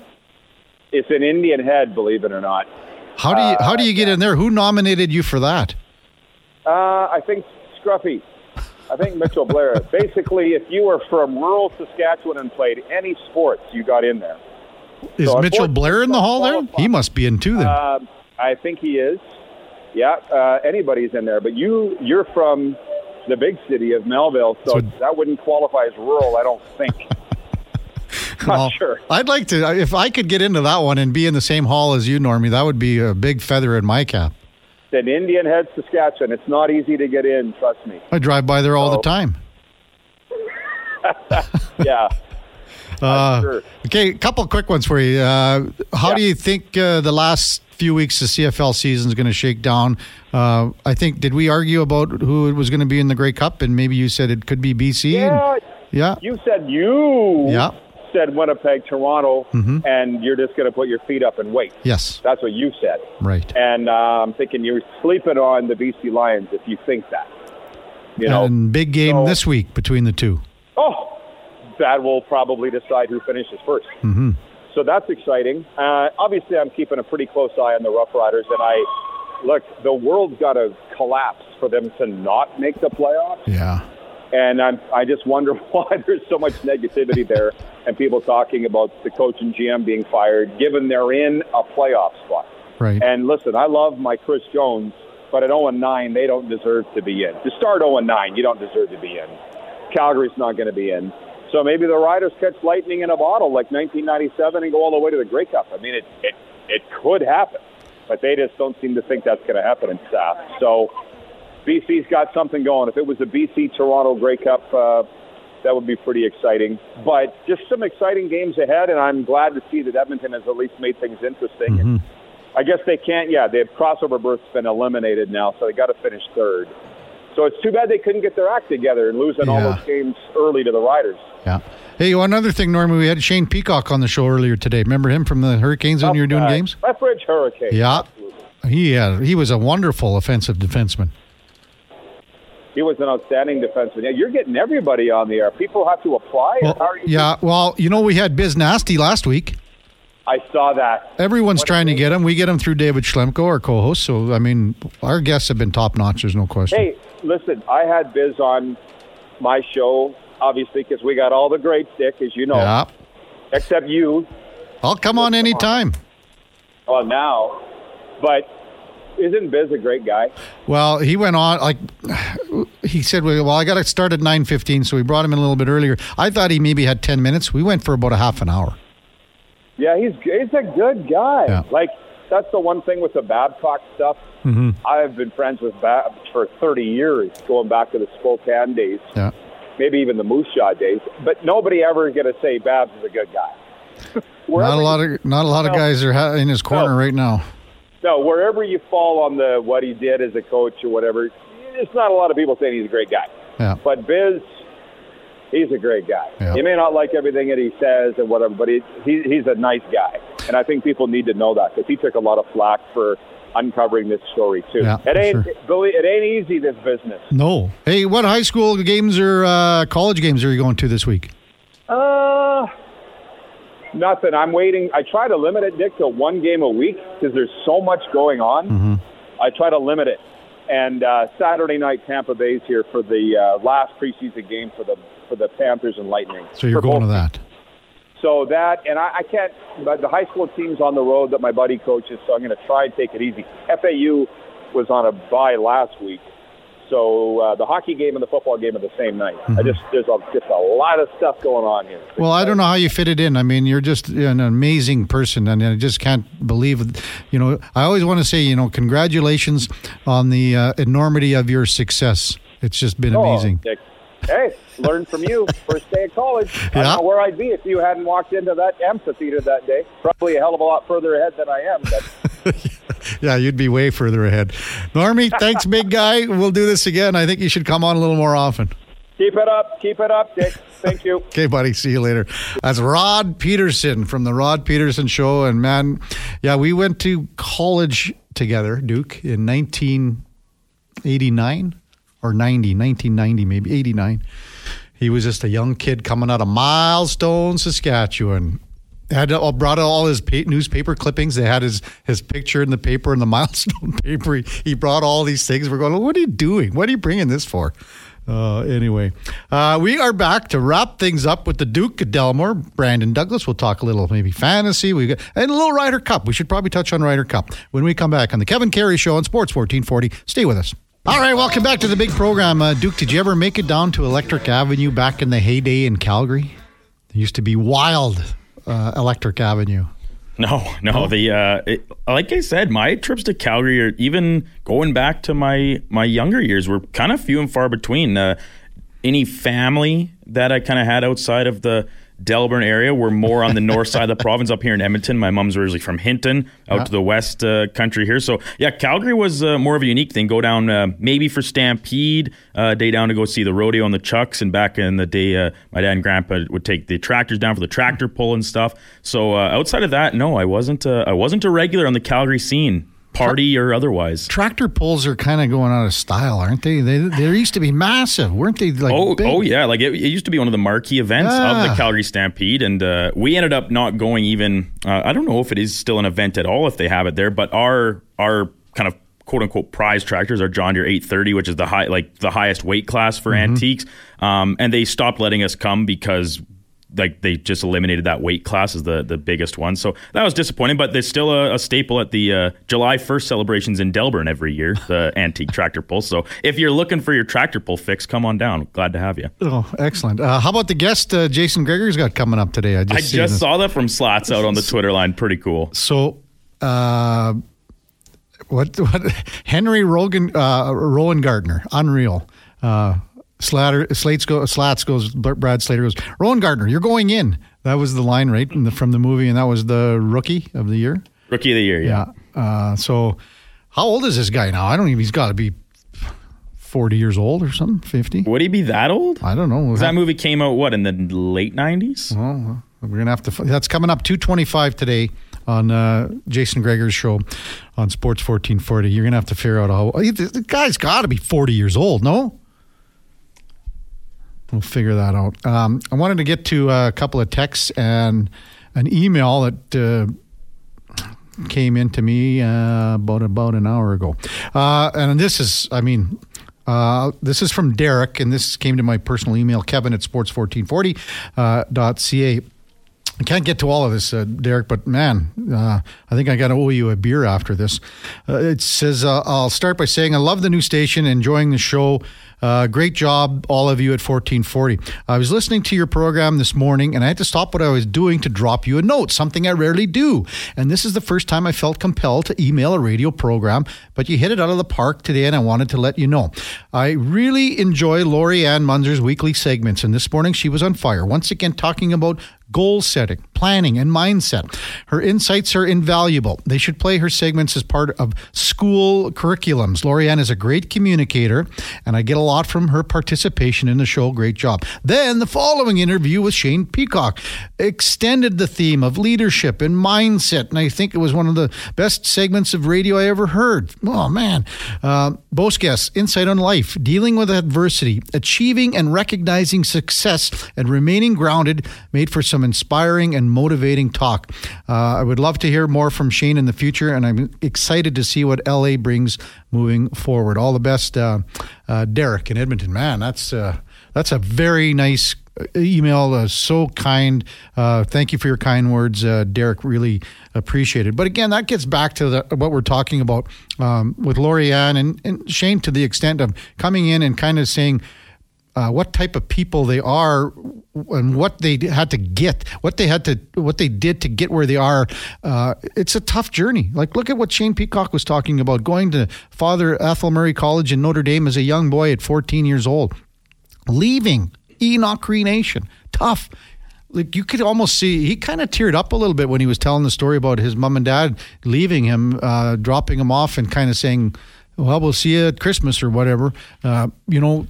It's in Indian Head, believe it or not. How do you how do you get Uh, in there? Who nominated you for that? Uh, I think Scruffy. I think Mitchell Blair. Basically, if you were from rural Saskatchewan and played any sports, you got in there. Is so Mitchell Blair in the hall there? He must be in too then. Um, I think he is. Yeah, uh, anybody's in there. But you, you're from the big city of Melville, so, So- that wouldn't qualify as rural. I don't think. Not Well, sure. I'd like to if I could get into that one and be in the same hall as you, Normie. That would be a big feather in my cap. In Indian Head, Saskatchewan, it's not easy to get in. Trust me. I drive by there all the time. Yeah. Uh, sure. Okay, a couple quick ones for you. Uh, how Yeah. do you think uh, the last few weeks of CFL season is going to shake down? Uh, I think did we argue about who it was going to be in the Grey Cup, and maybe you said it could be BC. and- Yeah, yeah, you said you Yeah. Said Winnipeg, Toronto, Mhm. and you're just going to put your feet up and wait. yes, That's what you said. right. And uh, I'm thinking you're sleeping on the BC Lions if you think that. You know, and big game so- this week between the two. oh, that will probably decide who finishes 1st hmm So that's exciting. Uh, obviously, I'm keeping a pretty close eye on the Rough Riders, and I look. The world's got to collapse for them to not make the playoffs. Yeah, And I'm, I just wonder why there's so much negativity there and people talking about the coach and GM being fired, given they're in a playoff spot. right. And listen, I love my Chris Jones, but at 0 9, they don't deserve to be in. To start 0 9, you don't deserve to be in. Calgary's not going to be in. So maybe the Riders catch lightning in a bottle like 1997 and go all the way to the Grey Cup. I mean, it, it, it could happen, but they just don't seem to think that's going to happen in staff. So BC's got something going. If it was a BC Toronto Grey Cup, uh, that would be pretty exciting. But just some exciting games ahead, and I'm glad to see that Edmonton has at least made things interesting. And I guess they can't. Yeah, their crossover berth's been eliminated now, so they got to finish third. So it's too bad they couldn't get their act together and losing all those games early to the Riders. Yeah. Hey, one other thing, Norman, we had Shane Peacock on the show earlier today. Remember him from the Hurricanes when you were doing Uh, games? Lethbridge Hurricane. Yeah. Absolutely. He uh, he was a wonderful offensive defenseman. He was an outstanding defenseman. Yeah, you're getting everybody on the air. People have to apply. Well, How are you yeah. Well, you know, we had Biz Nasty last week. I saw that. Everyone's What trying to get him. We get him through David Schlemko, our co-host. So I mean, our guests have been top notch. There's no question. Hey, listen, I had Biz on my show, obviously, because we got all the great stick, as you know, Yeah, except you. I'll come on anytime. Well, now, but isn't Biz a great guy? Well, he went on like he said. Well, I got to start at nine fifteen, so we brought him in a little bit earlier. I thought he maybe had ten minutes. We went for about a half an hour. Yeah, he's he's a good guy. Yeah. Like that's the one thing with the Babcock stuff. Mm-hmm. I've been friends with Bab for 30 years, going back to the Spokane days, Yeah. maybe even the Moose Jaw days. But nobody ever going to say Babs is a good guy. Not a lot of not a lot of guys are in his corner No. right now. No, wherever you fall on the what he did as a coach or whatever, it's not a lot of people saying he's a great guy. Yeah. But Biz, he's a great guy. Yeah. You may not like everything that he says and whatever, but he, he he's a nice guy, and I think people need to know that because he took a lot of flack for uncovering this story too. Yeah, it ain't sure. Billy. It ain't easy this business. No. Hey, what high school games or uh, college games are you going to this week? Uh, nothing. I'm waiting. I try to limit it, Dick, to one game a week because there's so much going on. Mm-hmm. I try to limit it. And uh, Saturday night, Tampa Bay's here for the uh, last preseason game for the for the Panthers and Lightning. So you're going to that. So that, and I, I can't. But the high school team's on the road that my buddy coaches, so I'm going to try and take it easy. FAU was on a bye last week, so uh, the hockey game and the football game are the same night. I just there's a, just a lot of stuff going on here. Mm-hmm. Well, I don't know how you fit it in. I mean, you're just an amazing person, and I just can't believe. You know, I always want to say, you know, congratulations on the uh, enormity of your success. It's just been Oh, amazing. Dick. Hey, learn from you. First day of college. I don't know where I'd be if you hadn't walked into that amphitheater that day. Probably a hell of a lot further ahead than I am. But Yeah, you'd be way further ahead. Normie, thanks, big guy. We'll do this again. I think you should come on a little more often. keep it up. Keep it up, Dick. Thank you. Okay, buddy. See you later. That's Rod Pedersen from the Rod Pedersen Show. And man, yeah, we went to college together, Duke, in 1989 or 90, 1990, maybe 89. He was just a young kid coming out of Milestone, Saskatchewan. Had all, brought all his pa- newspaper clippings. They had his his picture in the paper in the Milestone paper. He, he brought all these things. We're going, what are you doing? What are you bringing this for? Uh, anyway, uh, we are back to wrap things up with the Duke of Delmore, Brandon Douglas. We'll talk a little maybe fantasy. We got, and a little Ryder Cup. We should probably touch on Ryder Cup when we come back on the Kevin Karius Show on Sports 1440. Stay with us. All right, welcome back to the big program. Uh, Duke, did you ever make it down to Electric Avenue back in the heyday in Calgary? It used to be wild, uh, Electric Avenue. No, no. The uh, it, like I said, my trips to Calgary, or even going back to my my younger years, were kind of few and far between. Uh, any family that I kind of had outside of the Delburne area We're more on the north side of the province, up here in Edmonton. My mom's originally from Hinton, out Yeah. to the west uh, country here. So yeah, Calgary was uh, more of a unique thing. Go down uh, maybe for Stampede, uh, day down to go see the rodeo and the Chucks. And back in the day, uh, my dad and grandpa would take the tractors down for the tractor pull and stuff. So uh, outside of that, no, I wasn't. Uh, I wasn't a regular on the Calgary scene, party or otherwise. Tractor pulls are kind of going out of style, aren't they? They they used to be massive, weren't they? Like Oh, big? oh yeah! Like it, it used to be one of the marquee events of the Calgary Stampede, and uh, we ended up not going. Even uh, I don't know if it is still an event at all if they have it there, but our our kind of quote unquote prize tractors are John Deere 830, which is the high like the highest weight class for Mm-hmm. antiques, um, and they stopped letting us come because. Like they just eliminated that weight class as the, the biggest one, so that was disappointing. But there's still a, a staple at the uh, July 1st celebrations in Delburne every year, the antique tractor pull. So if you're looking for your tractor pull fix, come on down. Glad to have you. Oh, excellent. Uh, how about the guest uh, Jason Gregor's got coming up today? just I just this. saw that from Slots out on the Twitter line. Pretty cool. So, uh, what what Henry Rogan uh, Rowengartner, unreal. Uh, Slater Slates go Slats goes Brad Slater goes Rowengartner, you're going in. That was the line right in the, from the movie, and that was the rookie of the year. Rookie of the year, yeah. Yeah. Uh, so, how old is this guy now? I don't even. He's got to be forty years old or something. Fifty. Would he be that old? I don't know. That movie came out, what, in the late 90s? Well, we're gonna have to. That's coming up two twenty five today on uh, Jason Gregor's show on Sports fourteen forty. You're gonna have to figure out how the guy's got to be forty years old. No, we'll figure that out. Um, I wanted to get to a couple of texts and an email that uh, came into me uh, about about an hour ago, uh, and this is, I mean. Uh, this is from Derek, and this came to my personal email, kevin at sports1440.ca. Uh, I can't get to all of this, uh, Derek, but man, uh, I think I got to owe you a beer after this. Uh, it says, uh, I'll start by saying I love the new station, enjoying the show. Uh, great job, all of you at 1440. I was listening to your program this morning and I had to stop what I was doing to drop you a note, something I rarely do. And this is the first time I felt compelled to email a radio program, but you hit it out of the park today and I wanted to let you know. I really enjoy Lori-Ann Muenzer's weekly segments, and this morning she was on fire, once again talking about goal setting, planning, and mindset. Her insights are invaluable. They should play her segments as part of school curriculums. Lori-Ann is a great communicator, and I get a lot from her participation in the show. Great job. Then the following interview with Shane Peacock extended the theme of leadership and mindset, and I think it was one of the best segments of radio I ever heard. Oh, man. Uh, both guests, insight on life, dealing with adversity, achieving and recognizing success, and remaining grounded made for some some inspiring and motivating talk. Uh, I would love to hear more from Shane in the future, and I'm excited to see what LA brings moving forward. All the best, uh, uh, Derek in Edmonton. Man, that's uh, that's a very nice uh, email. Uh, so kind. thank you for your kind words, Derek. Really appreciate it. But again, that gets back to the, what we're talking about um, with Lori-Ann and, and Shane to the extent of coming in and kind of saying uh, what type of people they are and what they had to get, what they had to, what they did to get where they are. Uh, it's a tough journey. Like, look at what Shane Peacock was talking about going to Father Athol Murray College in Notre Dame as a young boy at 14 years old, leaving Enoch Cree Nation. Tough like you could almost see he kind of teared up a little bit when he was telling the story about his mom and dad leaving him, uh, dropping him off, and kind of saying, "Well, we'll see you at Christmas or whatever." Uh, you know,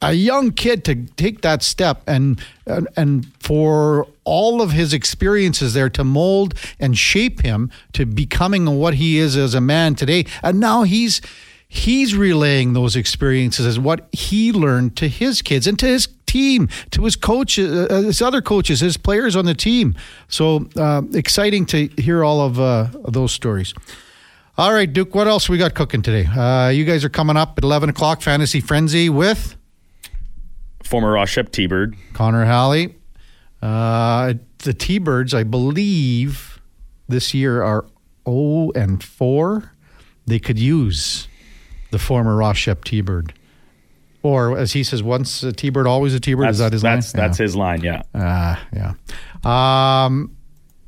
a young kid to take that step and, and and for all of his experiences there to mold and shape him to becoming what he is as a man today. And now he's he's relaying those experiences as what he learned to his kids and to his team to his coaches uh, uh, his other coaches his players on the team. So uh, exciting to hear all of uh, those stories. All right duke what else we got cooking today? Uh, you guys are coming up at 11 o'clock fantasy frenzy with former Ross Shep T-Bird. Connor Halley. Uh, the T-Birds, I believe, this year are 0 and 4. They could use the former Ross Shep T-Bird. Or as he says, once a T-Bird, always a T-Bird. Is that his that's, line? That's yeah. his line, yeah. Uh, yeah. Um,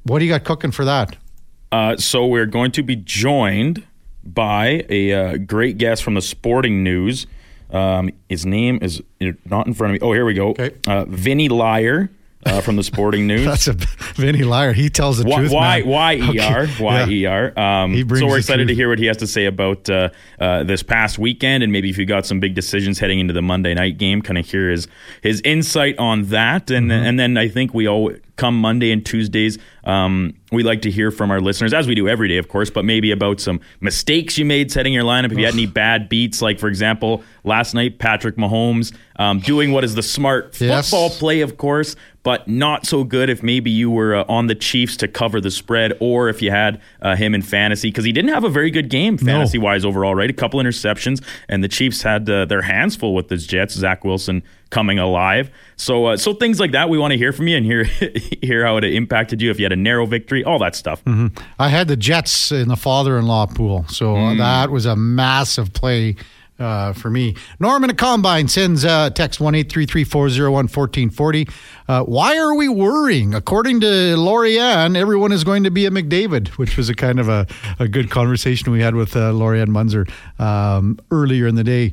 what do you got cooking for that? Uh, so we're going to be joined by a uh, great guest from the sporting news. Um, his name is not in front of me. Oh, here we go. Okay. Uh, Vinny Liar. Uh, from the Sporting News. That's a Vinny Liar. He tells the y- truth. Why? Why ER? Why ER? Um, he brings so we're excited truth. to hear what he has to say about uh, uh, this past weekend, and maybe if you got some big decisions heading into the Monday night game, kind of hear his his insight on that, and mm-hmm. and then I think we all come Monday and Tuesdays. Um, we like to hear from our listeners, as we do every day, of course, but maybe about some mistakes you made setting your lineup. If you had any bad beats, like for example, last night, Patrick Mahomes um, doing what is the smart yes. football play, of course, but not so good if maybe you were uh, on the Chiefs to cover the spread or if you had uh, him in fantasy, because he didn't have a very good game fantasy wise no. overall, right? A couple interceptions, and the Chiefs had uh, their hands full with his Jets. Zach Wilson coming alive. So, uh, so things like that, we want to hear from you and hear hear how it impacted you. If you had a narrow victory, all that stuff. Mm-hmm. I had the Jets in the father-in-law pool, so mm. that was a massive play. Uh, for me, Norman a Combine sends uh, text one eight three three four zero one fourteen forty. Uh, why are we worrying? According to Lori-Ann, everyone is going to be a McDavid, which was a kind of a, a good conversation we had with uh, Muenzer um, earlier in the day.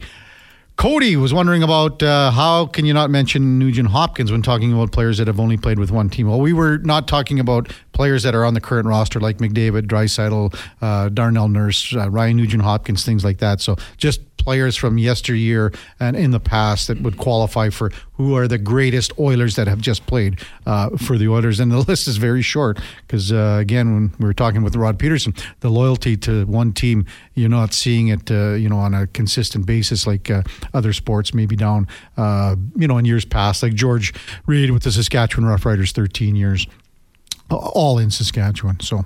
Cody was wondering about uh, how can you not mention Nugent Hopkins when talking about players that have only played with one team? Well, we were not talking about players that are on the current roster like McDavid, Draisaitl, uh, Darnell Nurse, uh, Ryan Nugent Hopkins, things like that. So just players from yesteryear and in the past that would qualify for who are the greatest Oilers that have just played uh, for the Oilers. And the list is very short because, uh, again, when we were talking with Rod Pedersen, the loyalty to one team, you're not seeing it, uh, you know, on a consistent basis like uh, other sports, maybe down, uh, you know, in years past, like George Reed with the Saskatchewan Roughriders, 13 years. All in Saskatchewan. So,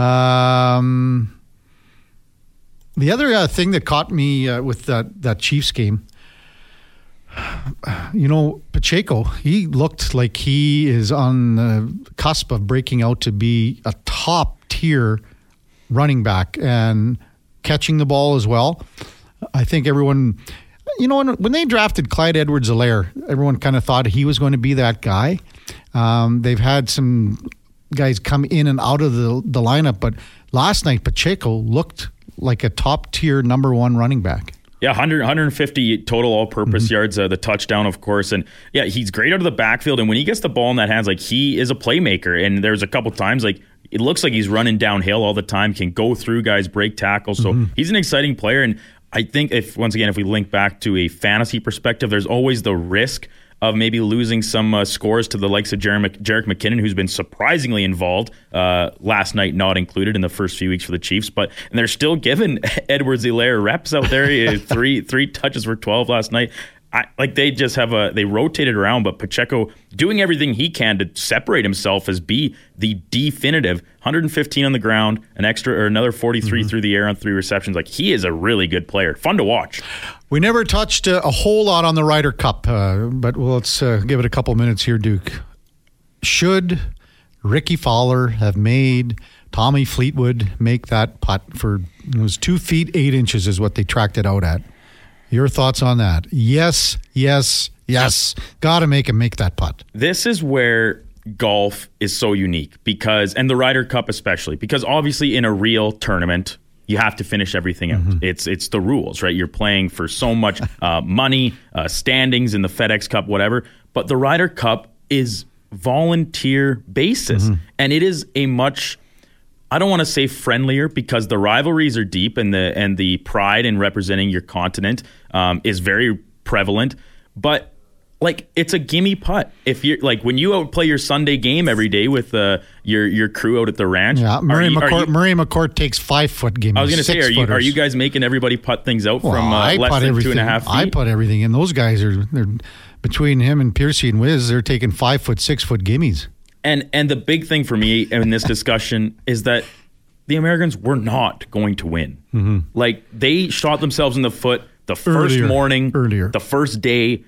um, the other uh, thing that caught me uh, with that that Chiefs game, you know, Pacheco, he looked like he is on the cusp of breaking out to be a top tier running back and catching the ball as well. I think everyone, you know, when, they drafted Clyde Edwards Helaire, everyone kind of thought he was going to be that guy. Um, they've had some guys come in and out of the, the lineup, but last night Pacheco looked like a top tier number one running back. Yeah, 100, 150 total all purpose mm-hmm. yards, uh, the touchdown, of course. And yeah, he's great out of the backfield. And when he gets the ball in that hands, like he is a playmaker. And there's a couple times, like it looks like he's running downhill all the time, can go through guys, break tackles. So mm-hmm. he's an exciting player. And I think if, once again, if we link back to a fantasy perspective, there's always the risk of maybe losing some uh, scores to the likes of Jerick McKinnon, who's been surprisingly involved uh, last night, not included in the first few weeks for the Chiefs. But and they're still giving Edwards Helaire reps out there. three three touches for twelve last night. I, like they just have a they rotated around, but Pacheco doing everything he can to separate himself as be the definitive 115 on the ground, an extra or another 43 mm-hmm. through the air on three receptions. Like he is a really good player, fun to watch. We never touched a, a whole lot on the Ryder Cup, uh, but let's uh, give it a couple minutes here, Duke. Should Rickie Fowler have made Tommy Fleetwood make that putt for it was two feet eight inches is what they tracked it out at. Your thoughts on that? Yes, yes, yes. Got to make him make that putt. This is where golf is so unique because, and the Ryder Cup especially, because obviously in a real tournament, you have to finish everything out. Mm-hmm. It's it's the rules, right? You're playing for so much uh, money, uh, standings in the FedEx Cup, whatever. But the Ryder Cup is volunteer basis, mm-hmm. and it is a much I don't want to say friendlier because the rivalries are deep and the and the pride in representing your continent um, is very prevalent. But like it's a gimme putt. If you're like when you play your Sunday game every day with uh, your your crew out at the ranch. Yeah, Murray you, McCourt. You, Murray McCourt takes five foot gimmies. I was going to say, are you are you guys making everybody putt things out well, from uh, less than two and a half feet? I put everything in. Those guys are they're between him and Piercy and Wiz. They're taking five foot, six foot gimmies. And and the big thing for me in this discussion is that the Americans were not going to win. Mm-hmm. Like they shot themselves in the foot the first earlier, morning, earlier, the first day.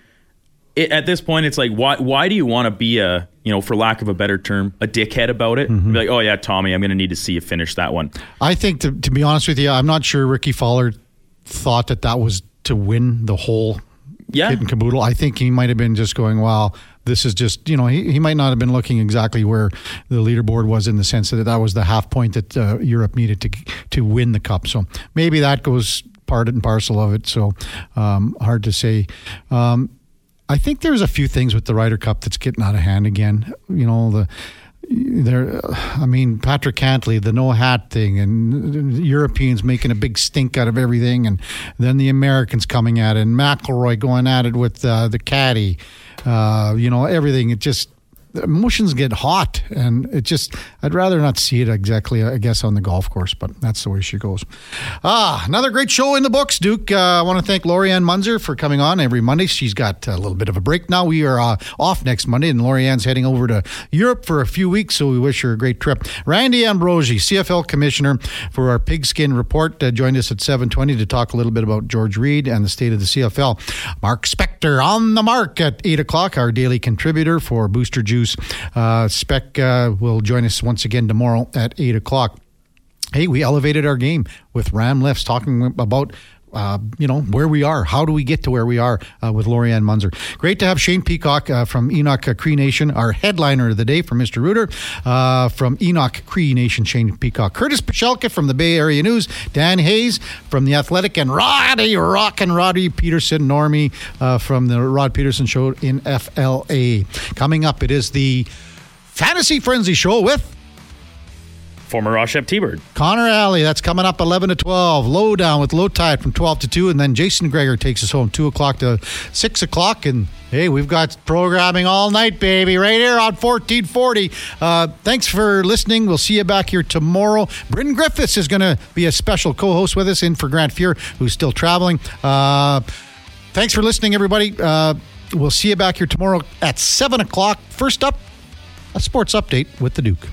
It, at this point, it's like, why? Why do you want to be a, you know, for lack of a better term, a dickhead about it? Mm-hmm. Be like, oh yeah, Tommy, I'm going to need to see you finish that one. I think, to, to be honest with you, I'm not sure Rickie Fowler thought that that was to win the whole yeah. kit and caboodle. I think he might have been just going, "Wow, this is just you know he, he might not have been looking exactly where the leaderboard was in the sense that that was the half point that uh, Europe needed to to win the cup. So maybe that goes part and parcel of it. So um, hard to say. Um, I think there's a few things with the Ryder Cup that's getting out of hand again. You know the there i mean patrick cantlay the no hat thing and europeans making a big stink out of everything and then the americans coming at it and mcilroy going at it with uh, the caddy uh, you know everything it just emotions get hot, and it just I'd rather not see it exactly. I guess on the golf course, but that's the way she goes. Ah, another great show in the books, Duke. Uh, I want to thank Lori-Ann Muenzer for coming on every Monday. She's got a little bit of a break now. We are uh, off next Monday, and Lori-Ann's heading over to Europe for a few weeks, so we wish her a great trip. Randy Ambrosie, CFL Commissioner for our Pigskin Report, uh, joined us at 7:20 to talk a little bit about George Reed and the state of the CFL. Mark Spector on the mark at eight o'clock, our daily contributor for Booster Juice News. Uh, Spec uh, will join us once again tomorrow at 8 o'clock. Hey, we elevated our game with Ram Lifts talking about uh, you know, where we are. How do we get to where we are uh, with Lori-Ann Muenzer? Great to have Shane Peacock uh, from Enoch Cree Nation, our headliner of the day from Mr. Rooter, uh, from Enoch Cree Nation, Shane Peacock. Curtis Pashelka from the Bay Area News, Dan Hayes from The Athletic, and Roddy Rock and Roddy Pedersen, Normie uh, from the Rod Pedersen Show in FLA. Coming up, it is the Fantasy Frenzy Show with former Ross Shep T-Bird. Connor Alley, that's coming up 11 to 12. Lowdown with low tide from 12 to 2. And then Jason Gregor takes us home 2 o'clock to 6 o'clock. And hey, we've got programming all night, baby, right here on 1440. Uh, thanks for listening. We'll see you back here tomorrow. Britton Griffiths is going to be a special co host with us in for Grant Fuhr, who's still traveling. Uh, thanks for listening, everybody. Uh, we'll see you back here tomorrow at 7 o'clock. First up, a sports update with the Duke.